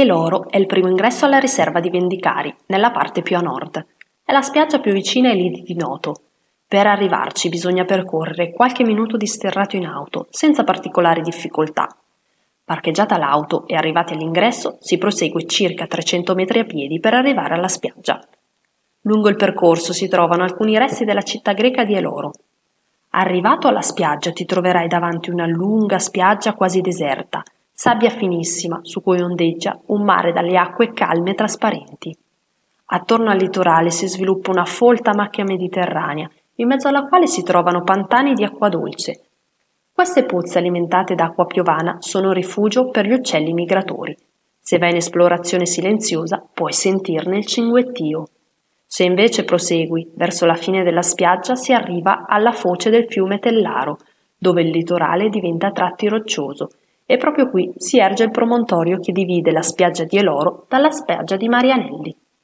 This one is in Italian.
Eloro è il primo ingresso alla riserva di Vendicari, nella parte più a nord. È la spiaggia più vicina ai lidi di Noto. Per arrivarci bisogna percorrere qualche minuto di sterrato in auto, senza particolari difficoltà. Parcheggiata l'auto e arrivati all'ingresso, si prosegue circa 300 metri a piedi per arrivare alla spiaggia. Lungo il percorso si trovano alcuni resti della città greca di Eloro. Arrivato alla spiaggia ti troverai davanti una lunga spiaggia quasi deserta, sabbia finissima su cui ondeggia un mare dalle acque calme e trasparenti. Attorno al litorale si sviluppa una folta macchia mediterranea, in mezzo alla quale si trovano pantani di acqua dolce. Queste pozze alimentate da acqua piovana sono rifugio per gli uccelli migratori. Se vai in esplorazione silenziosa puoi sentirne il cinguettio. Se invece prosegui verso la fine della spiaggia si arriva alla foce del fiume Tellaro, dove il litorale diventa a tratti roccioso e proprio qui si erge il promontorio che divide la spiaggia di Eloro dalla spiaggia di Marianelli.